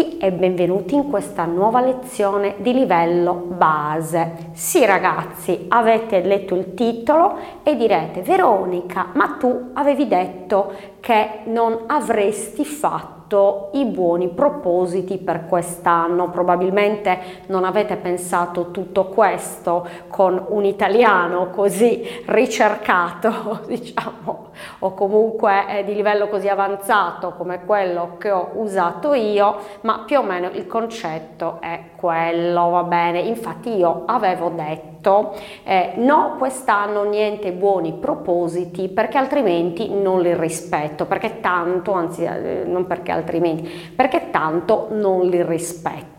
tutti e benvenuti in questa nuova lezione di livello base. Sì ragazzi, avete letto il titolo e direte Veronica, ma tu avevi detto che non avresti fatto i buoni propositi per quest'anno. Probabilmente non avete pensato tutto questo con un italiano così ricercato, diciamo, o comunque eh, di livello così avanzato come quello che ho usato io, ma più o meno il concetto è quello, va bene. Infatti io avevo detto eh, no, quest'anno niente buoni propositi perché altrimenti non li rispetto, perché tanto, anzi eh, non perché altrimenti, perché tanto non li rispetto.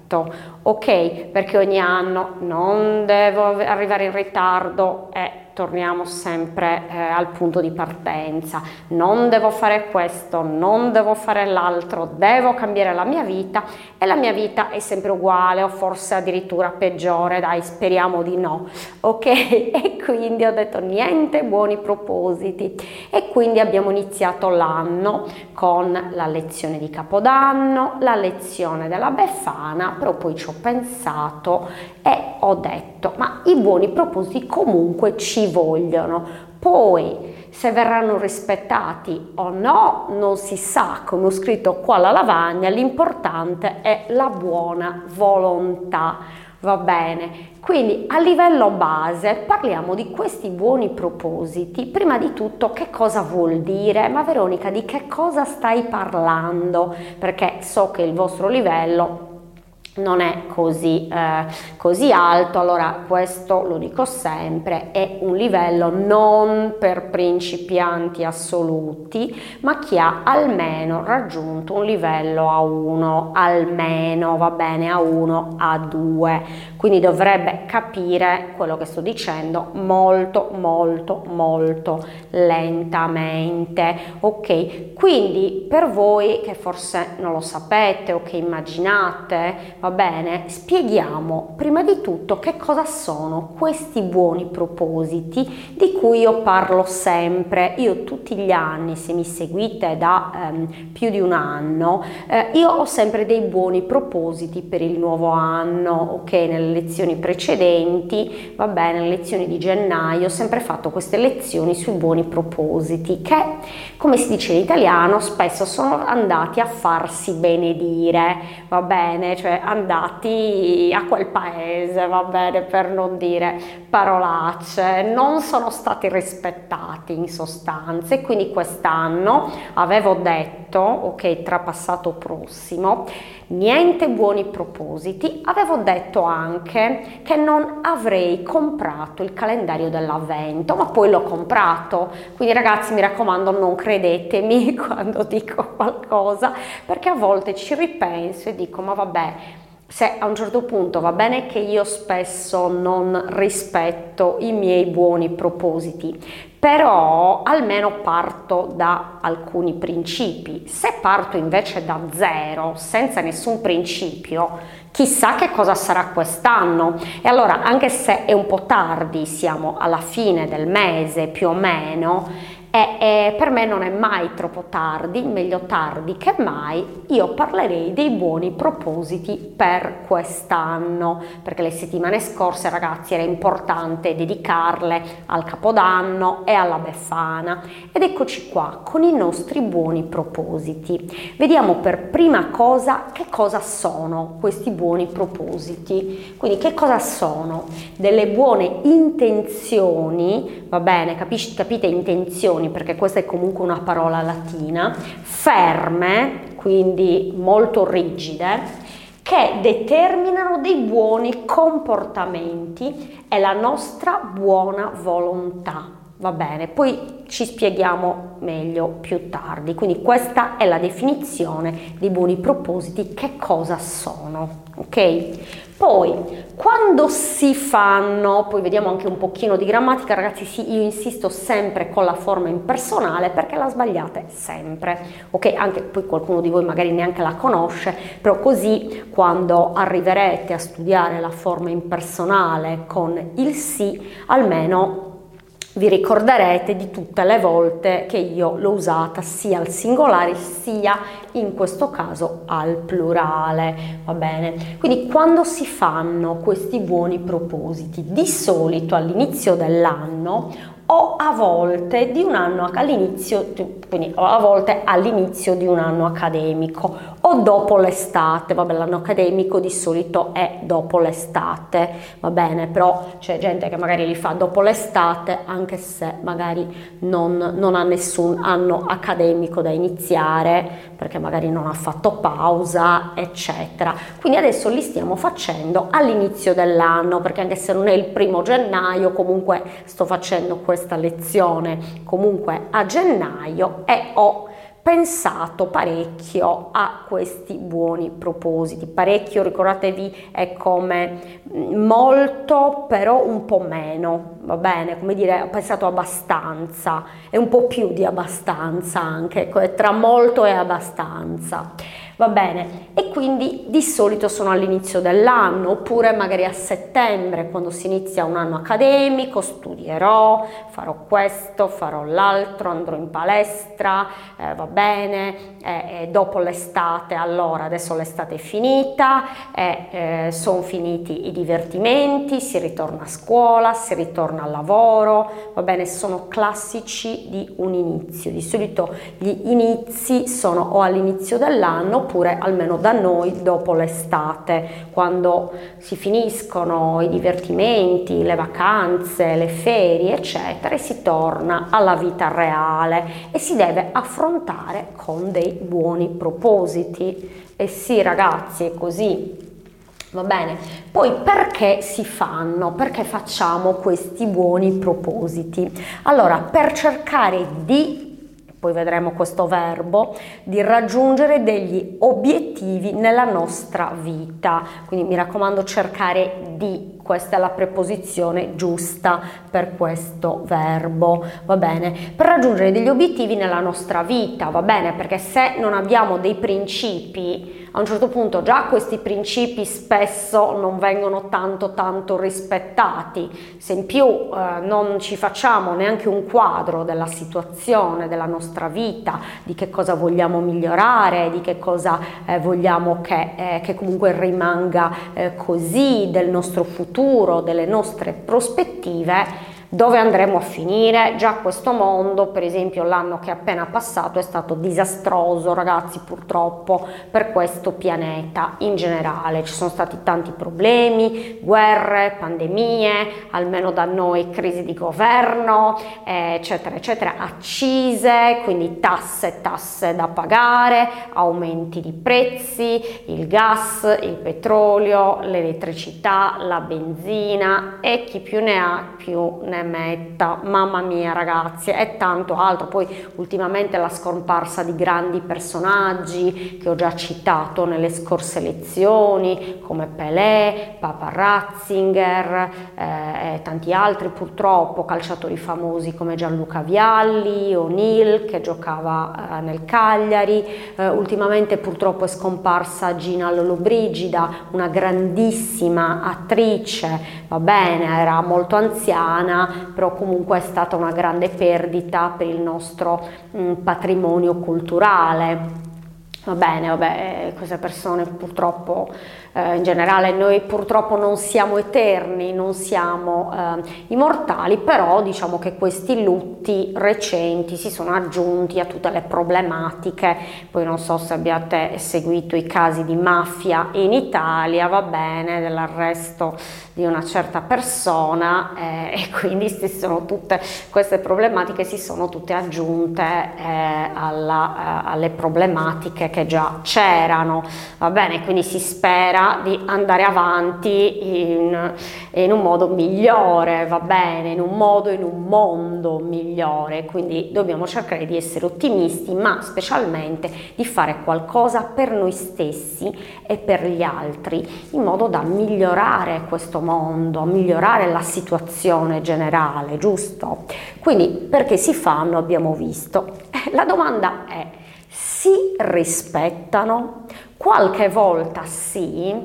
Ok, perché ogni anno non devo arrivare in ritardo e torniamo sempre eh, al punto di partenza. Non devo fare questo, non devo fare l'altro, devo cambiare la mia vita e la mia vita è sempre uguale o forse addirittura peggiore, dai, speriamo di no. Ok? E quindi ho detto niente buoni propositi e quindi abbiamo iniziato l'anno con la lezione di Capodanno, la lezione della Befana, però poi ci ho pensato e ho detto ma i buoni propositi comunque ci vogliono. Poi se verranno rispettati o no non si sa, come ho scritto qua alla lavagna, l'importante è la buona volontà. Va bene, quindi a livello base parliamo di questi buoni propositi. Prima di tutto che cosa vuol dire? Ma Veronica di che cosa stai parlando? Perché so che il vostro livello non è così, eh, così, alto, allora questo lo dico sempre, è un livello non per principianti assoluti, ma chi ha almeno raggiunto un livello A1, almeno va bene A1, A2, quindi dovrebbe capire quello che sto dicendo molto molto molto lentamente, ok? Quindi per voi che forse non lo sapete o che immaginate Va bene? Spieghiamo prima di tutto che cosa sono questi buoni propositi di cui io parlo sempre. Io tutti gli anni, se mi seguite da ehm, più di un anno, eh, io ho sempre dei buoni propositi per il nuovo anno, ok? Nelle lezioni precedenti, va bene, nelle lezioni di gennaio ho sempre fatto queste lezioni sui buoni propositi che, come si dice in italiano, spesso sono andati a farsi benedire, va bene? Cioè andati a quel paese, va bene, per non dire parolacce, non sono stati rispettati in sostanza e quindi quest'anno avevo detto, ok, tra passato prossimo, niente buoni propositi, avevo detto anche che non avrei comprato il calendario dell'avvento, ma poi l'ho comprato, quindi ragazzi mi raccomando non credetemi quando dico qualcosa, perché a volte ci ripenso e dico ma vabbè, se a un certo punto va bene che io spesso non rispetto i miei buoni propositi, però almeno parto da alcuni principi. Se parto invece da zero, senza nessun principio, chissà che cosa sarà quest'anno. E allora, anche se è un po' tardi, siamo alla fine del mese più o meno, e, e, per me non è mai troppo tardi, meglio tardi che mai, io parlerei dei buoni propositi per quest'anno, perché le settimane scorse ragazzi era importante dedicarle al Capodanno e alla Befana ed eccoci qua con i nostri buoni propositi. Vediamo per prima cosa che cosa sono questi buoni propositi, quindi che cosa sono? Delle buone intenzioni, va bene, capisci, capite intenzioni? Emozioni, perché questa è comunque una parola latina, ferme, quindi molto rigide, che determinano dei buoni comportamenti e la nostra buona volontà. Va bene, poi ci spieghiamo meglio più tardi. Quindi questa è la definizione dei buoni propositi, che cosa sono, ok? Poi, quando si fanno, poi vediamo anche un pochino di grammatica, ragazzi, sì, io insisto sempre con la forma impersonale perché la sbagliate sempre, ok? Anche poi qualcuno di voi magari neanche la conosce, però così quando arriverete a studiare la forma impersonale con il sì, almeno vi ricorderete di tutte le volte che io l'ho usata sia al singolare sia in questo caso al plurale, va bene? Quindi quando si fanno questi buoni propositi, di solito all'inizio dell'anno o a volte di un anno all'inizio, quindi a volte all'inizio di un anno accademico o dopo l'estate, vabbè l'anno accademico di solito è dopo l'estate, va bene, però c'è gente che magari li fa dopo l'estate anche se magari non, non ha nessun anno accademico da iniziare perché magari non ha fatto pausa, eccetera. Quindi adesso li stiamo facendo all'inizio dell'anno perché anche se non è il primo gennaio comunque sto facendo questo questa lezione comunque a gennaio e ho pensato parecchio a questi buoni propositi. Parecchio, ricordatevi, è come mm, molto, però un po' meno, va bene? Come dire, ho pensato abbastanza, e un po' più di abbastanza anche, tra molto e abbastanza va bene? E quindi di solito sono all'inizio dell'anno oppure magari a settembre quando si inizia un anno accademico, studierò, farò questo, farò l'altro, andrò in palestra, eh, va bene, eh, dopo l'estate, allora adesso l'estate è finita, eh, sono finiti i divertimenti, si ritorna a scuola, si ritorna al lavoro, va bene, sono classici di un inizio, di solito gli inizi sono o all'inizio dell'anno oppure almeno da noi dopo l'estate, quando si finiscono i divertimenti, le vacanze, le ferie, eccetera, e si torna alla vita reale e si deve affrontare con dei buoni propositi. E sì, ragazzi, è così. Va bene? Poi perché si fanno? Perché facciamo questi buoni propositi? Allora, per cercare di poi vedremo questo verbo, di raggiungere degli obiettivi nella nostra vita. Quindi mi raccomando cercare di, questa è la preposizione giusta per questo verbo, va bene? Per raggiungere degli obiettivi nella nostra vita, va bene? Perché se non abbiamo dei principi, a un certo punto già questi principi spesso non vengono tanto tanto rispettati, se in più eh, non ci facciamo neanche un quadro della situazione, della nostra vita, di che cosa vogliamo migliorare, di che cosa eh, vogliamo che, eh, che, comunque rimanga eh, così, del nostro futuro, delle nostre prospettive, dove andremo a finire? Già questo mondo, per esempio l'anno che è appena passato, è stato disastroso, ragazzi, purtroppo, per questo pianeta in generale. Ci sono stati tanti problemi, guerre, pandemie, almeno da noi crisi di governo, eh, eccetera, eccetera, accise, quindi tasse, tasse da pagare, aumenti di prezzi, il gas, il petrolio, l'elettricità, la benzina e chi più ne ha più ne metta, mamma mia ragazzi, e tanto altro. Poi ultimamente la scomparsa di grandi personaggi che ho già citato nelle scorse lezioni, come Pelé, Papa Ratzinger eh, e tanti altri purtroppo, calciatori famosi come Gianluca Vialli, O'Neill che giocava eh, nel Cagliari, eh, ultimamente purtroppo è scomparsa Gina Lollobrigida, una grandissima attrice, va bene, era molto anziana, però comunque è stata una grande perdita per il nostro mh, mm, patrimonio culturale. Va bene, vabbè, eh, queste persone purtroppo eh, in generale noi purtroppo non siamo eterni, non siamo eh, immortali, però diciamo che questi lutti recenti si sono aggiunti a tutte le problematiche, poi non so se abbiate seguito i casi di mafia in Italia, va bene, dell'arresto di una certa persona eh, e quindi tutte queste problematiche si sono tutte aggiunte eh, alla, eh, alle problematiche che già c'erano, va bene, quindi si spera cercherà di andare avanti in, in, un modo migliore, va bene, in un modo, in un mondo migliore, quindi dobbiamo cercare di essere ottimisti, ma specialmente di fare qualcosa per noi stessi e per gli altri, in modo da migliorare questo mondo, migliorare la situazione generale, giusto? Quindi perché si fanno abbiamo visto. La domanda è, si rispettano? Qualche volta sì,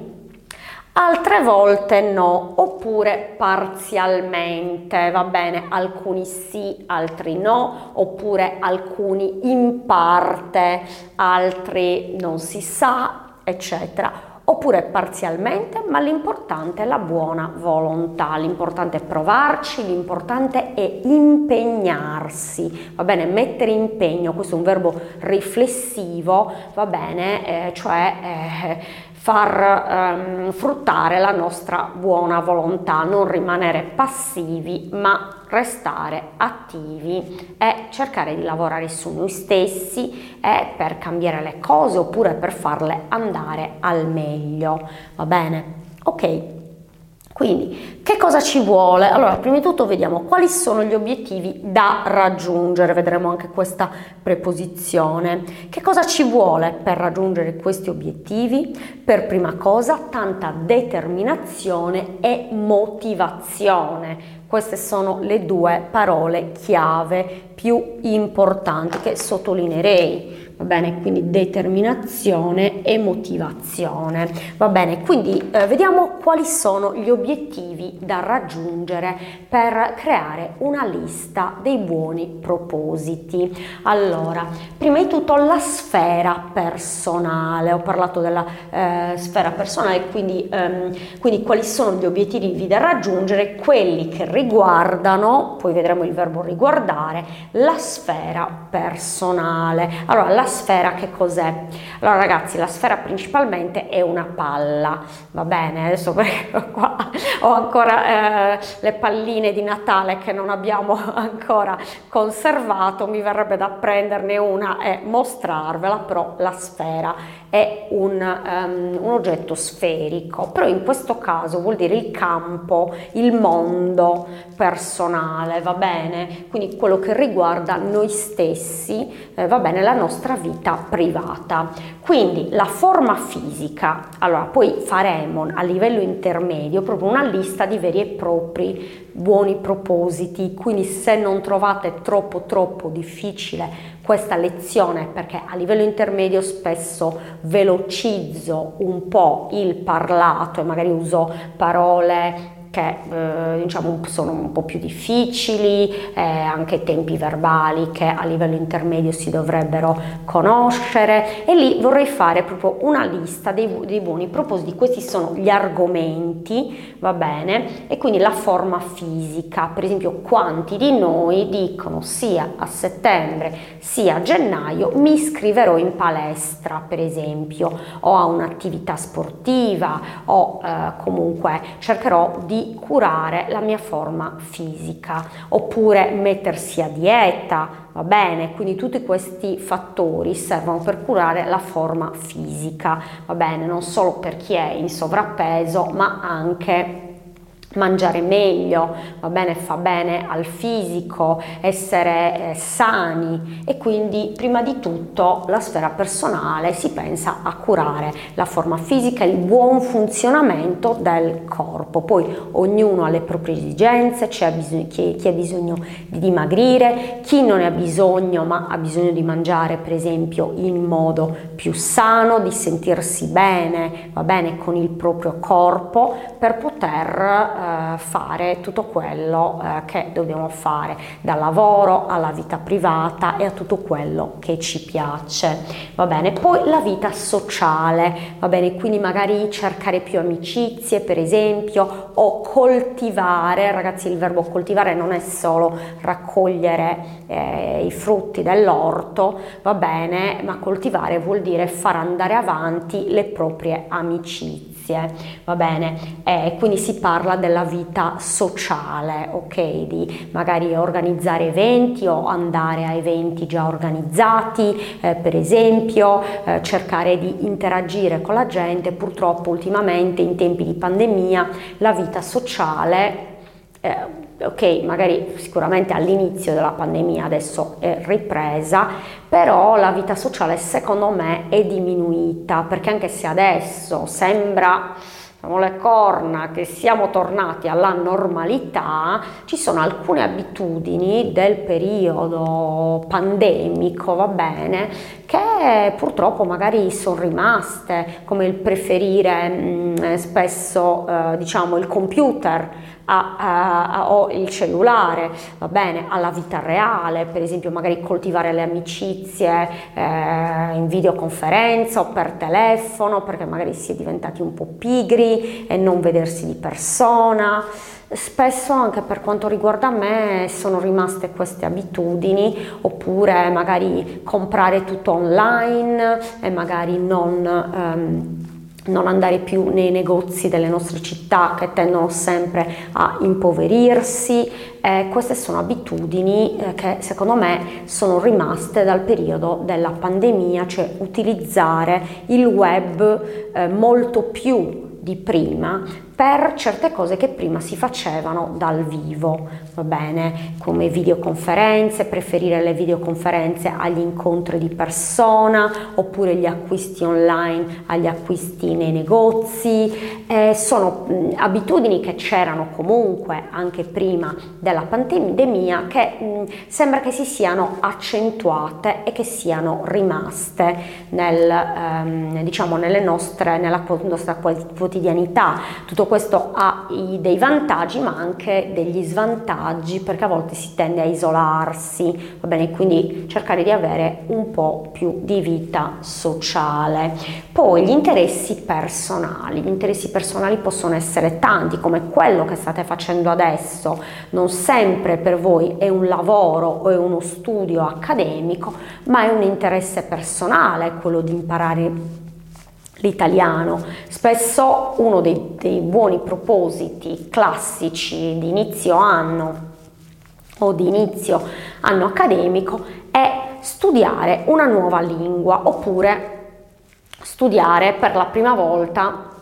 altre volte no, oppure parzialmente, va bene, alcuni sì, altri no, oppure alcuni in parte, altri non si sa, eccetera oppure parzialmente, ma l'importante è la buona volontà, l'importante è provarci, l'importante è impegnarsi, va bene, mettere impegno, questo è un verbo riflessivo, va bene, eh, cioè eh, far ehm, fruttare la nostra buona volontà, non rimanere passivi, ma restare attivi e cercare di lavorare su noi stessi e per cambiare le cose oppure per farle andare al meglio. Va bene? Ok. Quindi, che cosa ci vuole? Allora, prima di tutto vediamo quali sono gli obiettivi da raggiungere, vedremo anche questa preposizione. Che cosa ci vuole per raggiungere questi obiettivi? Per prima cosa, tanta determinazione e motivazione. Queste sono le due parole chiave più importanti che sottolineerei va bene? Quindi determinazione e motivazione, va bene? Quindi eh, vediamo quali sono gli obiettivi da raggiungere per creare una lista dei buoni propositi. Allora, prima di tutto la sfera personale, ho parlato della eh, sfera personale, quindi, ehm, quindi quali sono gli obiettivi da raggiungere, quelli che riguardano, poi vedremo il verbo riguardare, la sfera personale. Allora, la sfera che cos'è? Allora ragazzi, la sfera principalmente è una palla, va bene? Adesso perché qua ho ancora eh, le palline di Natale che non abbiamo ancora conservato, mi verrebbe da prenderne una e mostrarvela, però la sfera è un, um, un oggetto sferico, però in questo caso vuol dire il campo, il mondo personale, va bene? Quindi quello che riguarda noi stessi, eh, va bene, la nostra vita privata. Quindi la forma fisica, allora poi faremo a livello intermedio proprio una lista di veri e propri buoni propositi, quindi se non trovate troppo troppo difficile questa lezione perché a livello intermedio spesso velocizzo un po' il parlato e magari uso parole che eh, diciamo sono un po' più difficili, eh, anche tempi verbali che a livello intermedio si dovrebbero conoscere. E lì vorrei fare proprio una lista dei, dei buoni propositi, questi sono gli argomenti, va bene, e quindi la forma fisica, per esempio quanti di noi dicono sia a settembre sia a gennaio mi iscriverò in palestra per esempio. O a un'attività sportiva o eh, comunque cercherò di curare la mia forma fisica oppure mettersi a dieta, va bene? Quindi tutti questi fattori servono per curare la forma fisica, va bene? Non solo per chi è in sovrappeso, ma anche mangiare meglio, va bene, fa bene al fisico, essere eh, sani e quindi prima di tutto la sfera personale si pensa a curare la forma fisica il buon funzionamento del corpo. Poi ognuno ha le proprie esigenze, bisogno, chi, chi ha bisogno di dimagrire, chi non ne ha bisogno ma ha bisogno di mangiare per esempio in modo più sano, di sentirsi bene, va bene, con il proprio corpo per poter eh, eh, fare tutto quello eh, che dobbiamo fare, dal lavoro alla vita privata e a tutto quello che ci piace. Va bene, poi la vita sociale, va bene, quindi magari cercare più amicizie, per esempio, o coltivare, ragazzi, il verbo coltivare non è solo raccogliere eh, i frutti dell'orto, va bene, ma coltivare vuol dire far andare avanti le proprie amicizie va bene? E quindi si parla della vita sociale, ok? Di magari organizzare eventi o andare a eventi già organizzati, eh, per esempio, eh, cercare di interagire con la gente. Purtroppo ultimamente in tempi di pandemia la vita sociale eh, ok, magari sicuramente all'inizio della pandemia adesso è ripresa, però la vita sociale secondo me è diminuita perché anche se adesso sembra le corna, che siamo tornati alla normalità, ci sono alcune abitudini del periodo pandemico, va bene, che purtroppo magari sono rimaste, come il preferire mh, mm, spesso eh, diciamo il computer a, a, a, o il cellulare, va bene, alla vita reale, per esempio magari coltivare le amicizie eh, in videoconferenza o per telefono, perché magari si è diventati un po' pigri e non vedersi di persona. Spesso anche per quanto riguarda me sono rimaste queste abitudini oppure magari comprare tutto online e magari non... Um, non andare più nei negozi delle nostre città che tendono sempre a impoverirsi. Eh, queste sono abitudini eh, che secondo me sono rimaste dal periodo della pandemia, cioè utilizzare il web eh, molto più di prima per certe cose che prima si facevano dal vivo, va bene, come videoconferenze, preferire le videoconferenze agli incontri di persona oppure gli acquisti online agli acquisti nei negozi, eh, sono mh, abitudini che c'erano comunque anche prima della pandemia che mh, sembra che si siano accentuate e che siano rimaste nel, ehm, diciamo nostre, nella nostra quotidianità. Tutto questo ha dei vantaggi ma anche degli svantaggi perché a volte si tende a isolarsi, va bene? Quindi cercare di avere un po' più di vita sociale. Poi gli interessi personali, gli interessi personali possono essere tanti come quello che state facendo adesso, non sempre per voi è un lavoro o è uno studio accademico, ma è un interesse personale quello di imparare l'italiano. Spesso uno dei, dei, buoni propositi classici di inizio anno o di inizio anno accademico è studiare una nuova lingua oppure studiare per la prima volta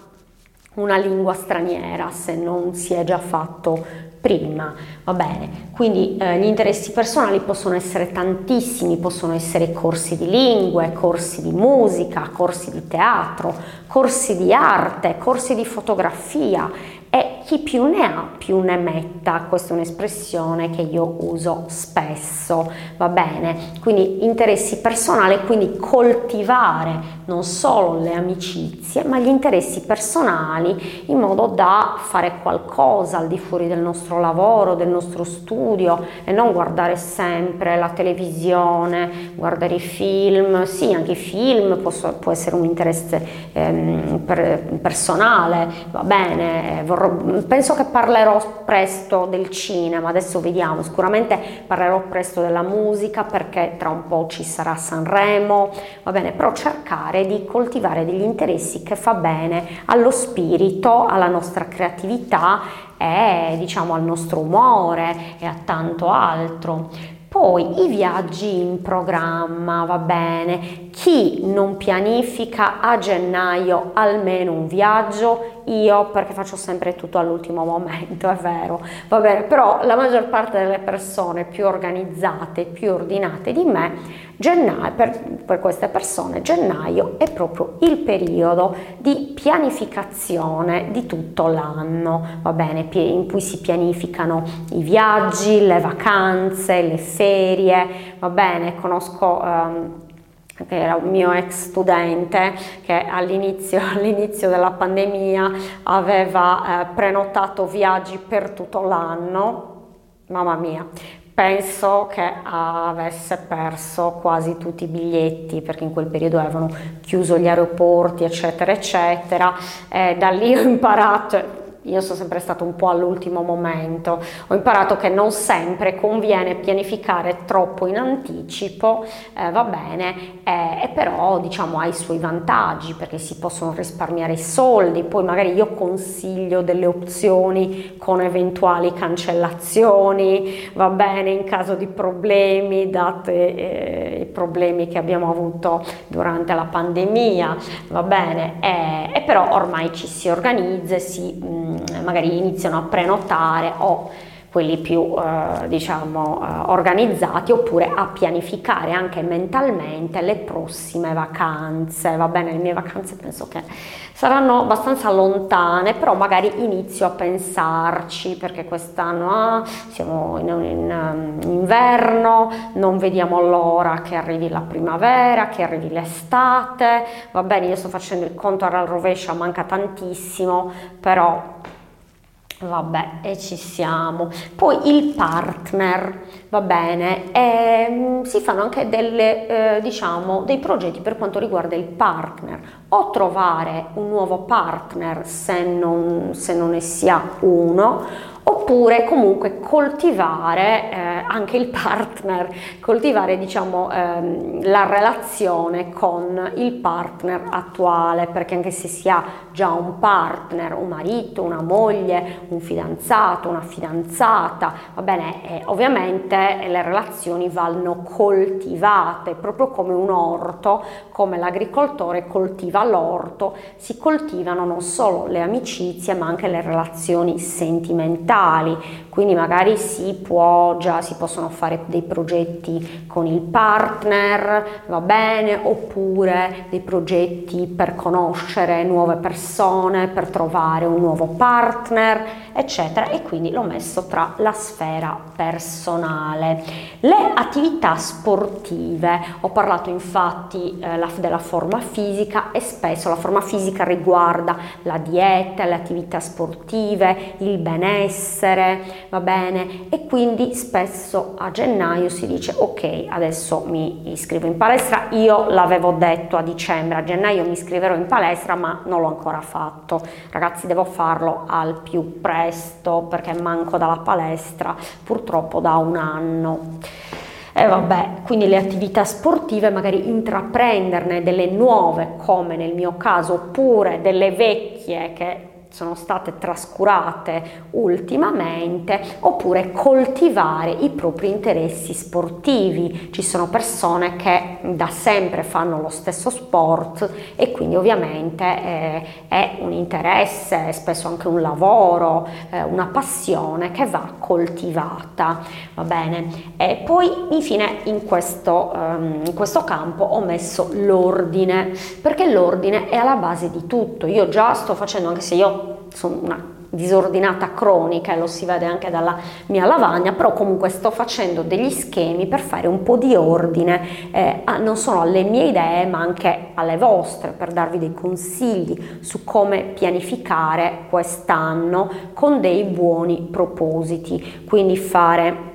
una lingua straniera se non si è già fatto prima, va bene? Quindi eh, gli interessi personali possono essere tantissimi, possono essere corsi di lingue, corsi di musica, corsi di teatro, corsi di arte, corsi di fotografia e chi più ne ha più ne metta, questa è un'espressione che io uso spesso, va bene? Quindi interessi personali, quindi coltivare non solo le amicizie, ma gli interessi personali in modo da fare qualcosa al di fuori del nostro lavoro, del nostro studio e non guardare sempre la televisione, guardare i film, sì anche i film posso, può essere un interesse ehm, per, personale, va bene, vorrò penso che parlerò presto del cinema, adesso vediamo, sicuramente parlerò presto della musica perché tra un po' ci sarà Sanremo, va bene, però cercare di coltivare degli interessi che fa bene allo spirito, alla nostra creatività e diciamo al nostro umore e a tanto altro. Poi i viaggi in programma, va bene. Chi non pianifica a gennaio almeno un viaggio? Io perché faccio sempre tutto all'ultimo momento, è vero, va bene, però la maggior parte delle persone più organizzate, più ordinate di me Gennaio, per, per, queste persone gennaio è proprio il periodo di pianificazione di tutto l'anno, va bene, in cui si pianificano i viaggi, le vacanze, le ferie, va bene, conosco... Um, che era un mio ex studente che all'inizio, all'inizio della pandemia aveva eh, prenotato viaggi per tutto l'anno, mamma mia, penso che avesse perso quasi tutti i biglietti perché in quel periodo avevano chiuso gli aeroporti eccetera eccetera. E da lì ho imparato io sono sempre stato un po' all'ultimo momento, ho imparato che non sempre conviene pianificare troppo in anticipo, eh, va bene, eh, e però diciamo ha i suoi vantaggi perché si possono risparmiare soldi, poi magari io consiglio delle opzioni con eventuali cancellazioni, va bene, in caso di problemi, date eh, i problemi che abbiamo avuto durante la pandemia, va bene, e però ormai ci si organizza e si... Mh, mm, magari iniziano a prenotare o quelli più eh, diciamo eh, organizzati oppure a pianificare anche mentalmente le prossime vacanze. Va bene le mie vacanze penso che saranno abbastanza lontane però magari inizio a pensarci perché quest'anno ah, siamo in, in, in um, inverno non vediamo l'ora che arrivi la primavera che arrivi l'estate. Va bene io sto facendo il conto alla rovescia manca tantissimo però Vabbè, e ci siamo. Poi il partner, va bene, e, ehm, si fanno anche delle, eh, diciamo, dei progetti per quanto riguarda il partner, o trovare un nuovo partner se non, se non ne si ha uno, oppure comunque coltivare eh, anche il partner, coltivare diciamo ehm, la relazione con il partner attuale, perché anche se si ha già un partner, un marito, una moglie, un fidanzato, una fidanzata, va bene, eh, ovviamente le relazioni vanno coltivate, proprio come un orto, come l'agricoltore coltiva l'orto, si coltivano non solo le amicizie ma anche le relazioni sentimentali, quindi magari si può già si possono fare dei progetti con il partner, va bene, oppure dei progetti per conoscere nuove persone, per trovare un nuovo partner, eccetera. E quindi l'ho messo tra la sfera personale. Le attività sportive, ho parlato infatti eh, la, della forma fisica e spesso la forma fisica riguarda la dieta, le attività sportive, il benessere, va bene, e quindi spesso a gennaio si dice ok, adesso mi iscrivo in palestra, io l'avevo detto a dicembre, a gennaio mi iscriverò in palestra ma non l'ho ancora fatto, ragazzi devo farlo al più presto perché manco dalla palestra purtroppo da un anno. E vabbè, quindi le attività sportive, magari intraprenderne delle nuove, come nel mio caso, oppure delle vecchie che sono state trascurate ultimamente, oppure coltivare i propri interessi sportivi. Ci sono persone che da sempre fanno lo stesso sport e quindi ovviamente eh, è un interesse, spesso anche un lavoro, eh, una passione che va coltivata. Va bene? E poi infine in questo, um, in questo campo ho messo l'ordine, perché l'ordine è alla base di tutto. Io già sto facendo, anche se io sono una disordinata cronica e lo si vede anche dalla mia lavagna, però comunque sto facendo degli schemi per fare un po' di ordine eh, a, non solo alle mie idee ma anche alle vostre per darvi dei consigli su come pianificare quest'anno con dei buoni propositi, quindi fare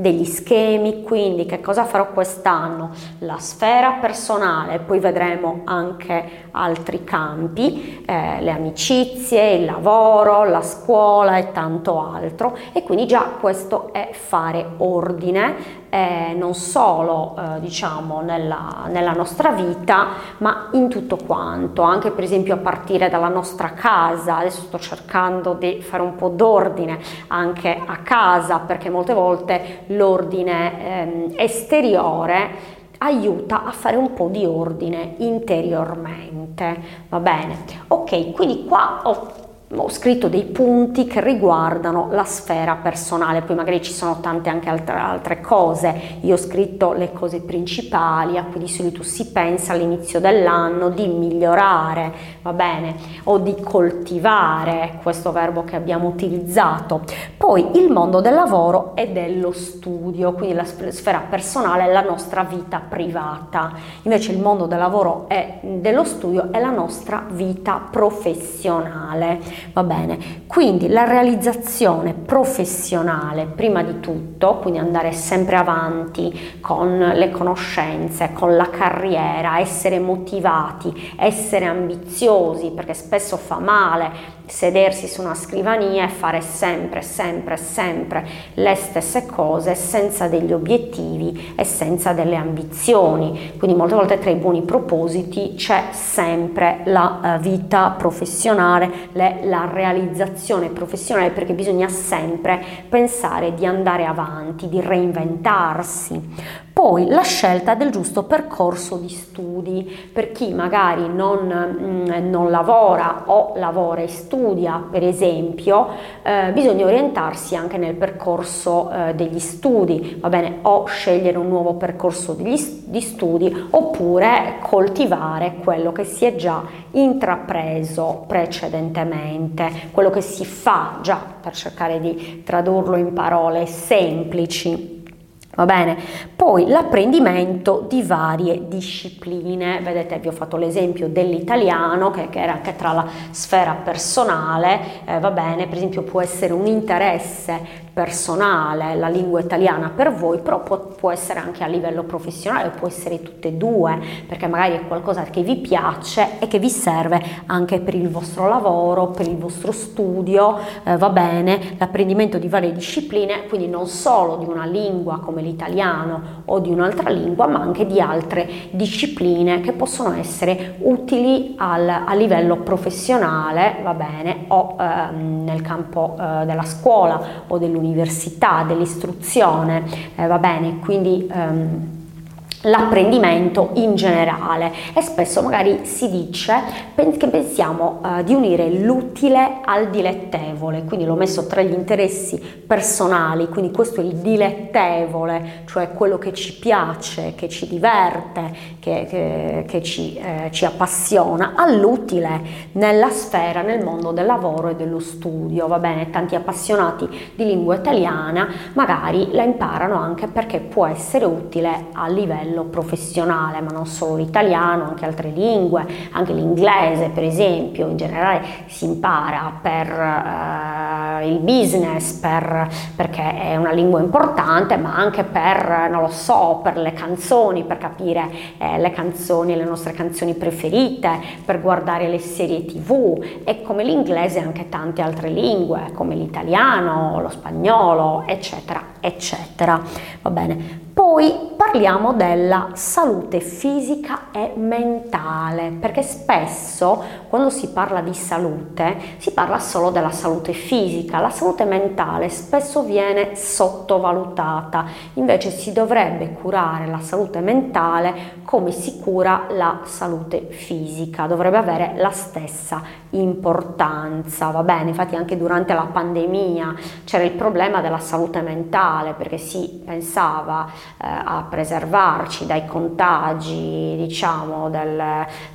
degli schemi, quindi che cosa farò quest'anno? La sfera personale, poi vedremo anche altri campi, eh, le amicizie, il lavoro, la scuola e tanto altro e quindi già questo è fare ordine eh, non solo eh, diciamo nella, nella, nostra vita ma in tutto quanto, anche per esempio a partire dalla nostra casa, adesso sto cercando di fare un po' d'ordine anche a casa perché molte volte l'ordine ehm, esteriore aiuta a fare un po' di ordine interiormente, va bene? Ok, quindi qua ho ho scritto dei punti che riguardano la sfera personale, poi magari ci sono tante anche altre, altre, cose, io ho scritto le cose principali a cui di solito si pensa all'inizio dell'anno di migliorare, va bene, o di coltivare, questo verbo che abbiamo utilizzato. Poi il mondo del lavoro e dello studio, quindi la sfera personale è la nostra vita privata, invece il mondo del lavoro e dello studio è la nostra vita professionale va bene? Quindi la realizzazione professionale prima di tutto, quindi andare sempre avanti con le conoscenze, con la carriera, essere motivati, essere ambiziosi, perché spesso fa male sedersi su una scrivania e fare sempre, sempre, sempre le stesse cose senza degli obiettivi e senza delle ambizioni. Quindi molte volte tra i buoni propositi c'è sempre la uh, vita professionale, le, la realizzazione professionale perché bisogna sempre pensare di andare avanti, di reinventarsi. Poi la scelta del giusto percorso di studi per chi magari non, mm, non lavora o lavora e studia studia, per esempio, eh, bisogna orientarsi anche nel percorso eh, degli studi, va bene, o scegliere un nuovo percorso di, di studi oppure coltivare quello che si è già intrapreso precedentemente, quello che si fa già per cercare di tradurlo in parole semplici. Va bene? Poi l'apprendimento di varie discipline, vedete vi ho fatto l'esempio dell'italiano che, che, era anche tra la sfera personale, eh, va bene, per esempio può essere un interesse personale la lingua italiana per voi, però può, può, essere anche a livello professionale, può essere tutte e due, perché magari è qualcosa che vi piace e che vi serve anche per il vostro lavoro, per il vostro studio, eh, va bene, l'apprendimento di varie discipline, quindi non solo di una lingua come l'italiano o di un'altra lingua, ma anche di altre discipline che possono essere utili al, a livello professionale, va bene, o eh, nel campo eh, della scuola o dell'università dell'università, dell'istruzione, eh, va bene, quindi ehm, l'apprendimento in generale. E spesso magari si dice che pensiamo uh, di unire l'utile al dilettevole, quindi l'ho messo tra gli interessi personali, quindi questo è il dilettevole, cioè quello che ci piace, che ci diverte, che, che, che ci, eh, ci appassiona, all'utile nella sfera, nel mondo del lavoro e dello studio, va bene, tanti appassionati di lingua italiana magari la imparano anche perché può essere utile a livello livello professionale, ma non solo l'italiano, anche altre lingue, anche l'inglese per esempio, in generale si impara per uh, il business, per, perché è una lingua importante, ma anche per, non lo so, per le canzoni, per capire eh, le canzoni, le nostre canzoni preferite, per guardare le serie tv e come l'inglese anche tante altre lingue, come l'italiano, lo spagnolo, eccetera, eccetera. Va bene. Poi parliamo della salute fisica e mentale, perché spesso quando si parla di salute si parla solo della salute fisica, la salute mentale spesso viene sottovalutata, invece si dovrebbe curare la salute mentale come si cura la salute fisica, dovrebbe avere la stessa importanza, va bene? Infatti anche durante la pandemia c'era il problema della salute mentale perché si pensava a preservarci dai contagi, diciamo, del,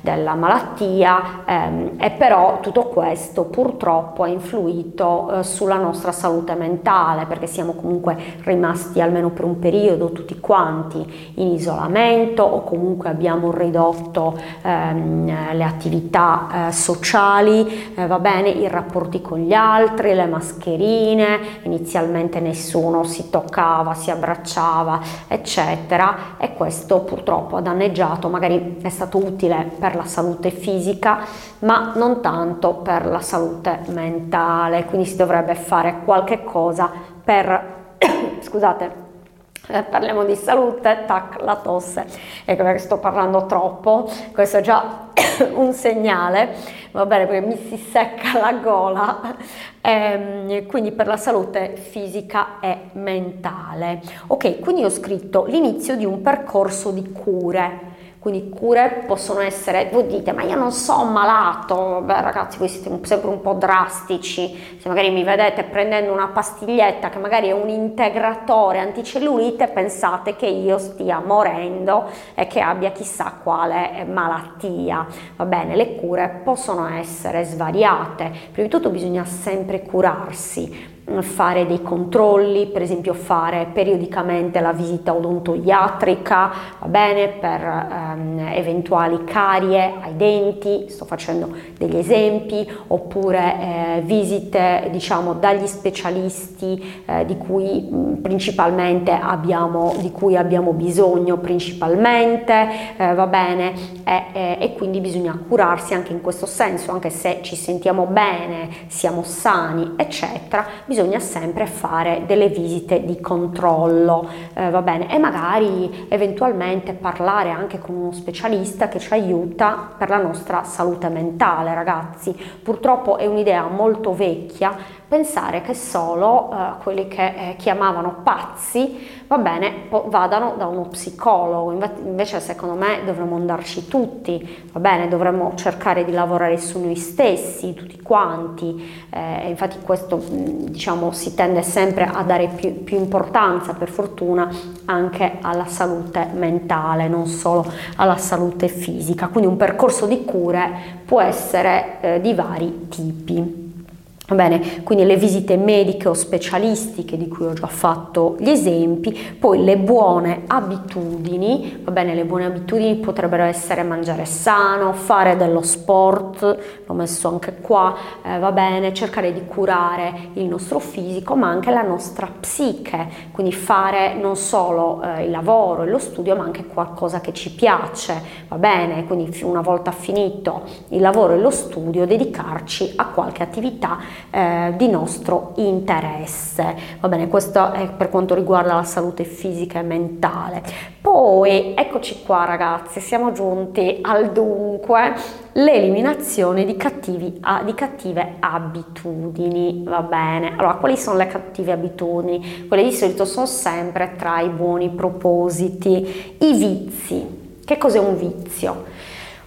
della malattia ehm, e però tutto questo purtroppo ha influito eh, sulla nostra salute mentale perché siamo comunque rimasti almeno per un periodo tutti quanti in isolamento o comunque abbiamo ridotto ehm, le attività eh, sociali, eh, va bene, i rapporti con gli altri, le mascherine, inizialmente nessuno si toccava, si abbracciava, eccetera e questo purtroppo ha danneggiato, magari è stato utile per la salute fisica ma non tanto per la salute mentale, quindi si dovrebbe fare qualche cosa per, scusate, eh, parliamo di salute, tac, la tosse, ecco perché sto parlando troppo, questo è già un segnale, va bene perché mi si secca la gola, ehm, quindi per la salute fisica e mentale. Ok, quindi ho scritto l'inizio di un percorso di cure quindi cure possono essere, voi dite, ma io non sono malato, beh ragazzi voi siete sempre un po' drastici, se magari mi vedete prendendo una pastiglietta che magari è un integratore anticellulite, pensate che io stia morendo e che abbia chissà quale malattia. Va bene, le cure possono essere svariate, prima di tutto bisogna sempre curarsi, fare dei controlli, per esempio fare periodicamente la visita odontoiatrica, va bene, per ehm, eventuali carie ai denti, sto facendo degli esempi, oppure eh, visite diciamo dagli specialisti eh, di cui mh, principalmente abbiamo, di cui abbiamo bisogno principalmente, eh, va bene, e, e quindi bisogna curarsi anche in questo senso, anche se ci sentiamo bene, siamo sani, eccetera, bisogna sempre fare delle visite di controllo, eh, va bene, e magari eventualmente parlare anche con uno specialista che ci aiuta per la nostra salute mentale, ragazzi. Purtroppo è un'idea molto vecchia pensare che solo eh, quelli che eh, chiamavano pazzi, va bene, po- vadano da uno psicologo, invece secondo me dovremmo andarci tutti, va bene, dovremmo cercare di lavorare su noi stessi, tutti quanti, eh, infatti questo diciamo si tende sempre a dare più, più importanza per fortuna anche alla salute mentale, non solo alla salute fisica, quindi un percorso di cure può essere eh, di vari tipi. Va bene, quindi le visite mediche o specialistiche di cui ho già fatto gli esempi, poi le buone abitudini, va bene, le buone abitudini potrebbero essere mangiare sano, fare dello sport, l'ho messo anche qua, eh, va bene, cercare di curare il nostro fisico ma anche la nostra psiche, quindi fare non solo eh, il lavoro e lo studio ma anche qualcosa che ci piace, va bene, quindi una volta finito il lavoro e lo studio dedicarci a qualche attività eh, di nostro interesse. Va bene, questo è per quanto riguarda la salute fisica e mentale. Poi, eccoci qua ragazzi, siamo giunti al dunque, l'eliminazione di, cattivi, di cattive abitudini, va bene. Allora, quali sono le cattive abitudini? Quelle di solito sono sempre tra i buoni propositi, i vizi. Che cos'è un vizio?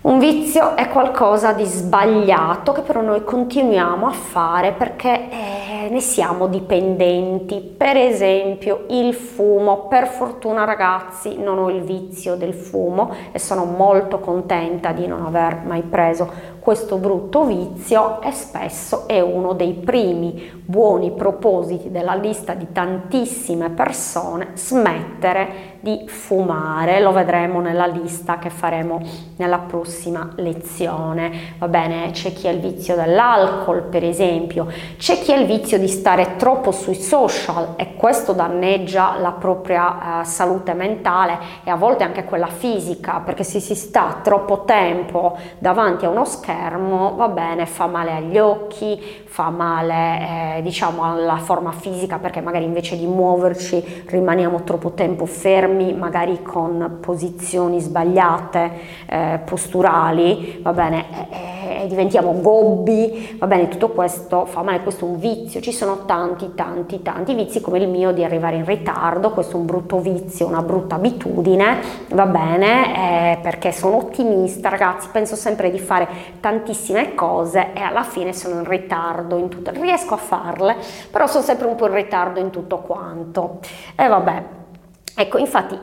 Un vizio è qualcosa di sbagliato che però noi continuiamo a fare perché eh, ne siamo dipendenti. Per esempio il fumo. Per fortuna ragazzi non ho il vizio del fumo e sono molto contenta di non aver mai preso questo brutto vizio e spesso è uno dei primi buoni propositi della lista di tantissime persone smettere di fumare. Lo vedremo nella lista che faremo nella prossima lezione. Va bene, c'è chi ha il vizio dell'alcol, per esempio, c'è chi ha il vizio di stare troppo sui social e questo danneggia la propria uh, salute mentale e a volte anche quella fisica, perché se si sta troppo tempo davanti a uno schermo, va bene, fa male agli occhi, fa male eh, diciamo alla forma fisica perché magari invece di muoverci rimaniamo troppo tempo fermi, magari con posizioni sbagliate, eh, posturali, va bene, e, e diventiamo gobbi, va bene, tutto questo fa male, questo è un vizio, ci sono tanti tanti tanti vizi come il mio di arrivare in ritardo, questo è un brutto vizio, una brutta abitudine, va bene, eh, perché sono ottimista ragazzi, penso sempre di fare tantissime cose e alla fine sono in ritardo ritardo in tutto, riesco a farle, però sono sempre un po' in ritardo in tutto quanto. E vabbè, Ecco, infatti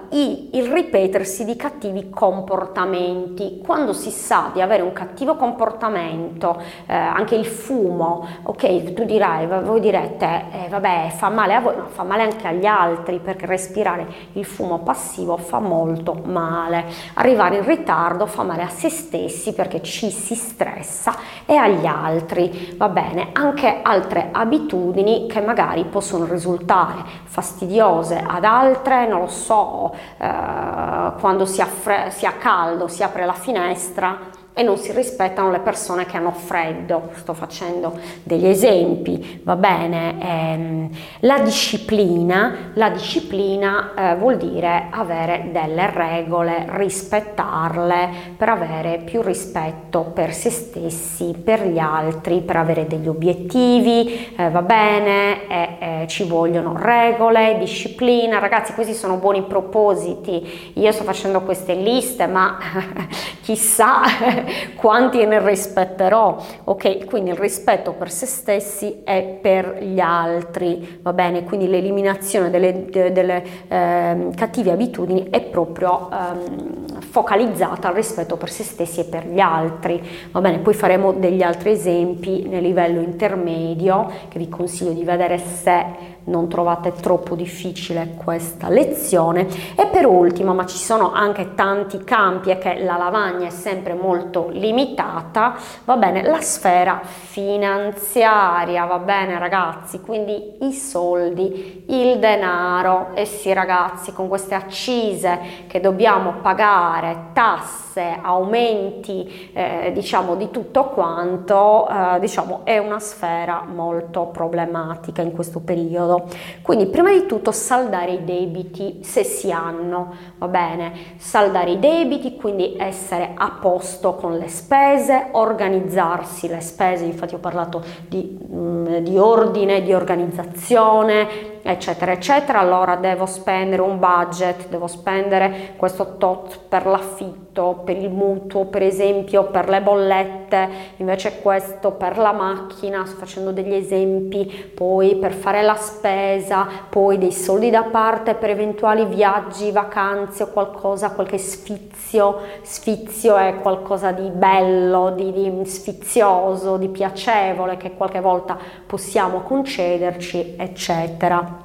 il ripetersi di cattivi comportamenti, quando si sa di avere un cattivo comportamento, eh, anche il fumo, ok, tu dirai, voi direte, eh, vabbè, fa male a voi, no, fa male anche agli altri perché respirare il fumo passivo fa molto male. Arrivare in ritardo fa male a se stessi perché ci si stressa e agli altri, va bene, anche altre abitudini che magari possono risultare fastidiose ad altre, non lo so, eh, quando si ha, fre- si ha caldo si apre la finestra e non si rispettano le persone che hanno freddo. Sto facendo degli esempi, va bene? Ehm, la disciplina, la disciplina eh, vuol dire avere delle regole, rispettarle per avere più rispetto per se stessi, per gli altri, per avere degli obiettivi, eh, va bene? Eh, eh, ci vogliono regole, disciplina. Ragazzi, questi sono buoni propositi. Io sto facendo queste liste, ma chissà quanti ne rispetterò, ok? Quindi il rispetto per se stessi e per gli altri, va bene? Quindi l'eliminazione delle, delle eh, cattive abitudini è proprio ehm, focalizzata al rispetto per se stessi e per gli altri, va bene? Poi faremo degli altri esempi nel livello intermedio che vi consiglio di vedere se non trovate troppo difficile questa lezione e per ultimo ma ci sono anche tanti campi e che la lavagna è sempre molto limitata va bene la sfera finanziaria va bene ragazzi quindi i soldi il denaro e sì ragazzi con queste accise che dobbiamo pagare tasse aumenti eh, diciamo di tutto quanto eh, diciamo è una sfera molto problematica in questo periodo. Quindi prima di tutto saldare i debiti se si hanno, va bene? Saldare i debiti, quindi essere a posto con le spese, organizzarsi le spese, infatti ho parlato di, mm, di ordine, di organizzazione, eccetera eccetera allora devo spendere un budget devo spendere questo tot per l'affitto per il mutuo per esempio per le bollette invece questo per la macchina sto facendo degli esempi poi per fare la spesa poi dei soldi da parte per eventuali viaggi vacanze o qualcosa qualche sfizio. Sfizio è qualcosa di bello di, di sfizioso di piacevole che qualche volta possiamo concederci eccetera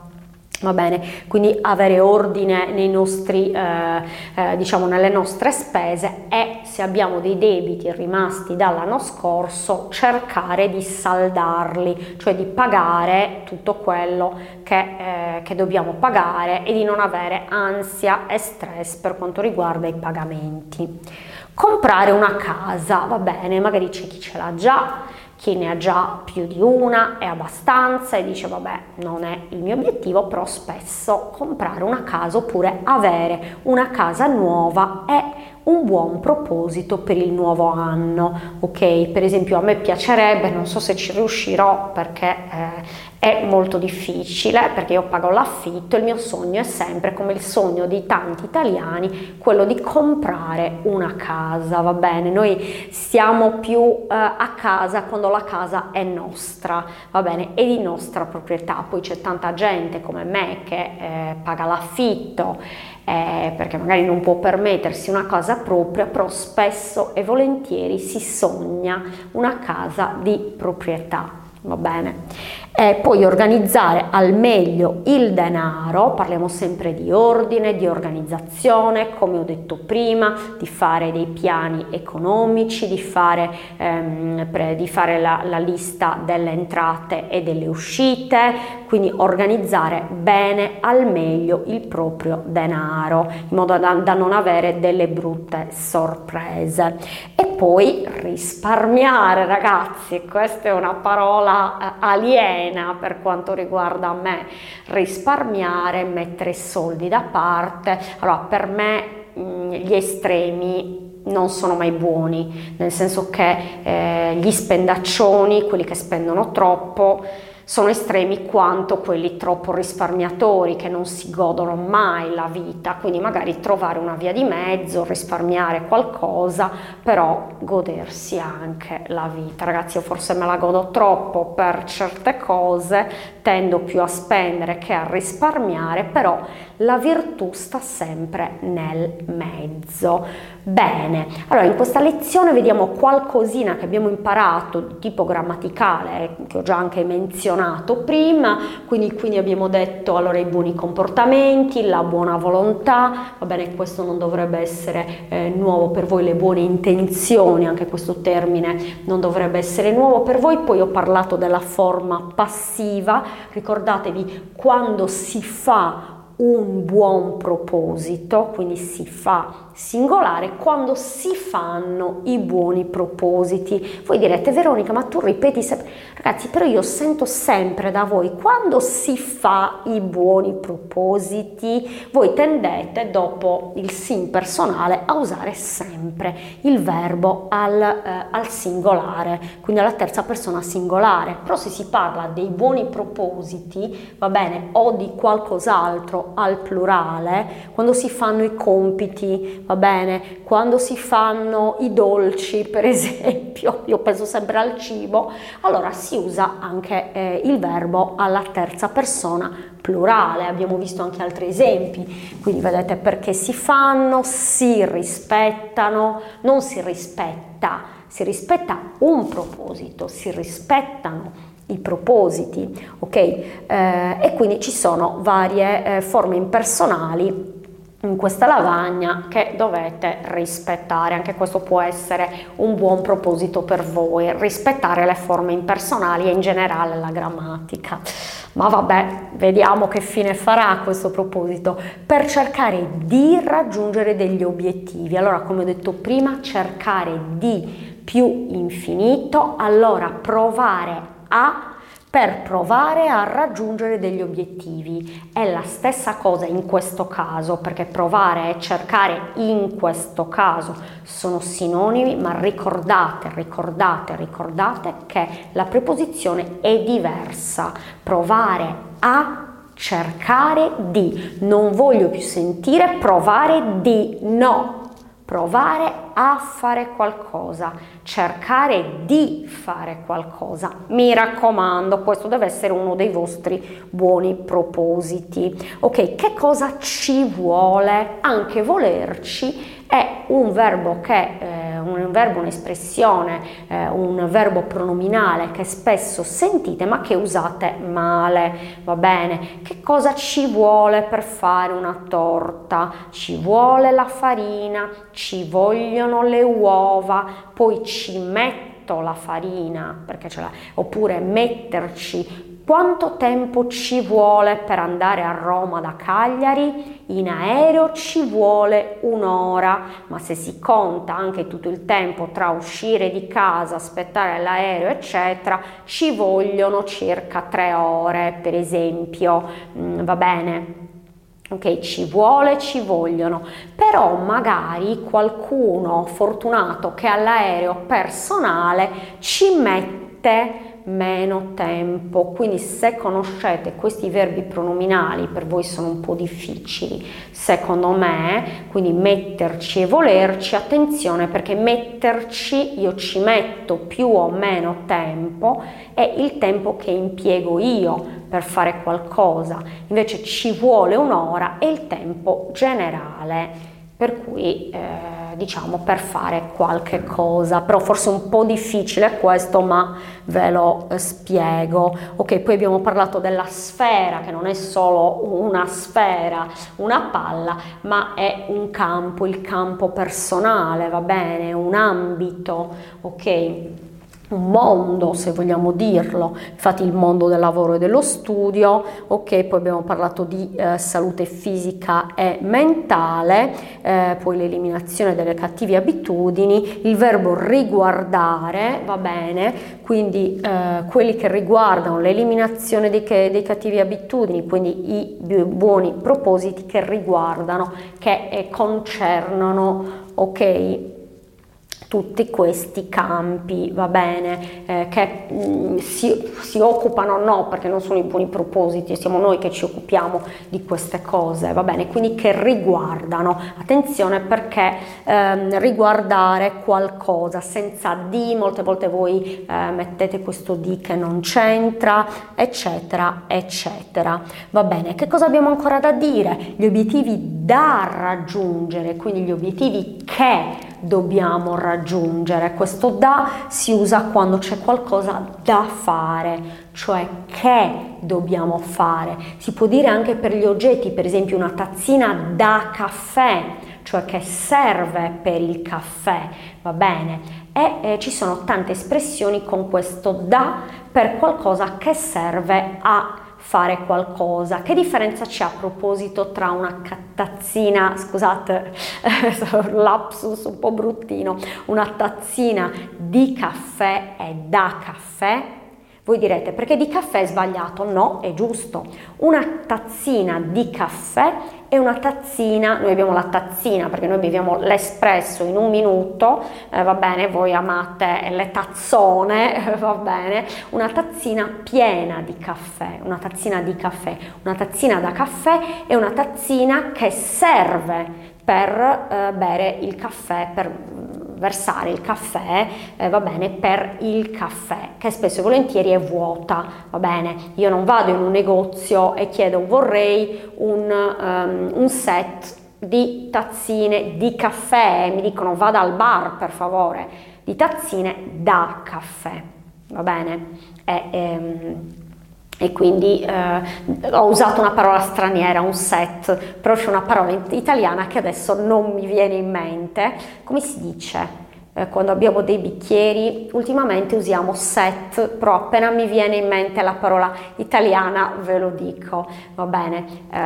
Va bene, quindi avere ordine nei nostri, eh, eh, diciamo nelle nostre spese e se abbiamo dei debiti rimasti dall'anno scorso cercare di saldarli, cioè di pagare tutto quello che, eh, che dobbiamo pagare e di non avere ansia e stress per quanto riguarda i pagamenti. Comprare una casa, va bene, magari c'è chi ce l'ha già, chi ne ha già più di una è abbastanza e dice vabbè non è il mio obiettivo però spesso comprare una casa oppure avere una casa nuova è un buon proposito per il nuovo anno ok? Per esempio a me piacerebbe non so se ci riuscirò perché eh, è molto difficile perché io pago l'affitto, il mio sogno è sempre come il sogno di tanti italiani, quello di comprare una casa, va bene? Noi stiamo più eh, a casa quando la casa è nostra, va bene? È di nostra proprietà, poi c'è tanta gente come me che eh, paga l'affitto eh, perché magari non può permettersi una casa propria, però spesso e volentieri si sogna una casa di proprietà va bene? E poi organizzare al meglio il denaro, parliamo sempre di ordine, di organizzazione, come ho detto prima, di fare dei piani economici, di fare, ehm, pre, di fare la, la lista delle entrate e delle uscite, quindi organizzare bene al meglio il proprio denaro, in modo da, da non avere delle brutte sorprese. E poi risparmiare, ragazzi, questa è una parola eh, aliena per quanto riguarda me. Risparmiare, mettere soldi da parte. Allora, per me mh, mm, gli estremi non sono mai buoni, nel senso che eh, gli spendaccioni, quelli che spendono troppo, sono estremi quanto quelli troppo risparmiatori che non si godono mai la vita, quindi magari trovare una via di mezzo, risparmiare qualcosa, però godersi anche la vita. Ragazzi, io forse me la godo troppo per certe cose, tendo più a spendere che a risparmiare, però la virtù sta sempre nel mezzo. Bene, allora in questa lezione vediamo qualcosina che abbiamo imparato di tipo grammaticale, che ho già anche menzionato prima, quindi, quindi abbiamo detto allora i buoni comportamenti, la buona volontà, va bene, questo non dovrebbe essere eh, nuovo per voi, le buone intenzioni, anche questo termine non dovrebbe essere nuovo per voi, poi ho parlato della forma passiva, ricordatevi quando si fa un buon proposito, quindi si fa singolare quando si fanno i buoni propositi. Voi direte Veronica, ma tu ripeti sempre, ragazzi, però io sento sempre da voi quando si fa i buoni propositi, voi tendete dopo il sim personale a usare sempre il verbo al, eh, al singolare, quindi alla terza persona singolare. Però se si parla dei buoni propositi, va bene, o di qualcos'altro al plurale, quando si fanno i compiti, va bene? Quando si fanno i dolci, per esempio, io penso sempre al cibo, allora si usa anche eh, il verbo alla terza persona plurale, abbiamo visto anche altri esempi, quindi vedete perché si fanno, si rispettano, non si rispetta, si rispetta un proposito, si rispettano i propositi, ok? Eh, e quindi ci sono varie eh, forme impersonali in questa lavagna che dovete rispettare. Anche questo può essere un buon proposito per voi, rispettare le forme impersonali e in generale la grammatica. Ma vabbè, vediamo che fine farà questo proposito per cercare di raggiungere degli obiettivi. Allora, come ho detto prima, cercare di più infinito, allora provare a per provare a raggiungere degli obiettivi. È la stessa cosa in questo caso, perché provare e cercare in questo caso sono sinonimi, ma ricordate, ricordate, ricordate che la preposizione è diversa. Provare a cercare di, non voglio più sentire provare di, no, provare a fare qualcosa, cercare di fare qualcosa. Mi raccomando, questo deve essere uno dei vostri buoni propositi. Ok, che cosa ci vuole? Anche volerci è un verbo che eh, un verbo, un'espressione, eh, un verbo pronominale che spesso sentite ma che usate male, va bene? Che cosa ci vuole per fare una torta? Ci vuole la farina, ci vogliono le uova, poi ci metto la farina, perché ce l'ha, oppure metterci quanto tempo ci vuole per andare a Roma da Cagliari? In aereo ci vuole un'ora, ma se si conta anche tutto il tempo tra uscire di casa, aspettare l'aereo, eccetera, ci vogliono circa tre ore, per esempio. Mm, va bene? Ok, ci vuole, ci vogliono, però magari qualcuno fortunato che ha l'aereo personale ci mette meno tempo. Quindi se conoscete questi verbi pronominali, per voi sono un po' difficili, secondo me, quindi metterci e volerci, attenzione perché metterci io ci metto più o meno tempo è il tempo che impiego io per fare qualcosa, invece ci vuole un'ora è il tempo generale per cui eh, diciamo per fare qualche cosa, però forse un po' difficile questo, ma ve lo eh, spiego. Ok, poi abbiamo parlato della sfera, che non è solo una sfera, una palla, ma è un campo, il campo personale, va bene, un ambito, ok? Mondo, se vogliamo dirlo, infatti il mondo del lavoro e dello studio, ok, poi abbiamo parlato di eh, salute fisica e mentale, eh, poi l'eliminazione delle cattive abitudini, il verbo riguardare, va bene, quindi eh, quelli che riguardano l'eliminazione dei, dei cattivi abitudini, quindi i buoni propositi che riguardano, che eh, concernono, ok, tutti questi campi, va bene, eh, che mh, mm, si, si, occupano no, perché non sono i buoni propositi, siamo noi che ci occupiamo di queste cose, va bene, quindi che riguardano, attenzione perché ehm, riguardare qualcosa senza di, molte volte voi eh, mettete questo di che non c'entra, eccetera, eccetera, va bene, che cosa abbiamo ancora da dire? Gli obiettivi da raggiungere, quindi gli obiettivi che dobbiamo raggiungere. Questo da si usa quando c'è qualcosa da fare, cioè che dobbiamo fare. Si può dire anche per gli oggetti, per esempio una tazzina da caffè, cioè che serve per il caffè, va bene? E eh, ci sono tante espressioni con questo da per qualcosa che serve a fare qualcosa. Che differenza c'è a proposito tra una tazzina, scusate, lapsus un po' bruttino, una tazzina di caffè e da caffè? Voi direte perché di caffè è sbagliato? No, è giusto. Una tazzina di caffè è una tazzina, noi abbiamo la tazzina perché noi beviamo l'espresso in un minuto, eh, va bene, voi amate le tazzone, va bene, una tazzina piena di caffè, una tazzina di caffè, una tazzina da caffè è una tazzina che serve per eh, bere il caffè, per versare il caffè, eh, va bene, per il caffè, che spesso e volentieri è vuota, va bene. Io non vado in un negozio e chiedo vorrei un, um, un set di tazzine di caffè, mi dicono vada al bar per favore, di tazzine da caffè, va bene? E, ehm, e quindi eh, ho usato una parola straniera, un set, però c'è una parola italiana che adesso non mi viene in mente. Come si dice? Eh, quando abbiamo dei bicchieri, ultimamente usiamo set, però appena mi viene in mente la parola italiana ve lo dico, va bene? Eh,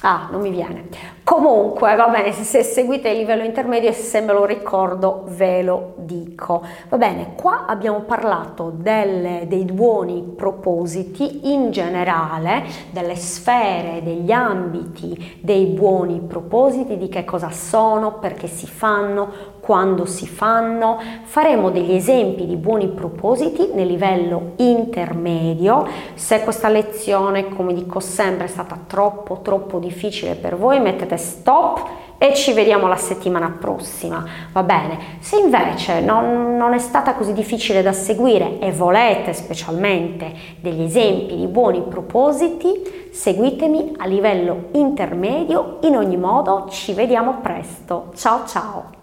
ah, non mi viene. Comunque, va bene, se seguite il livello intermedio se me lo ricordo ve lo dico. Va bene, qua abbiamo parlato delle, dei buoni propositi in generale, delle sfere, degli ambiti dei buoni propositi, di che cosa sono, perché si fanno, quando si fanno. Faremo degli esempi di buoni propositi nel livello intermedio. Se questa lezione, come dico sempre, è stata troppo troppo difficile per voi, mettete stop e ci vediamo la settimana prossima, va bene? Se invece non, non, è stata così difficile da seguire e volete specialmente degli esempi di buoni propositi, seguitemi a livello intermedio, in ogni modo ci vediamo presto, ciao ciao!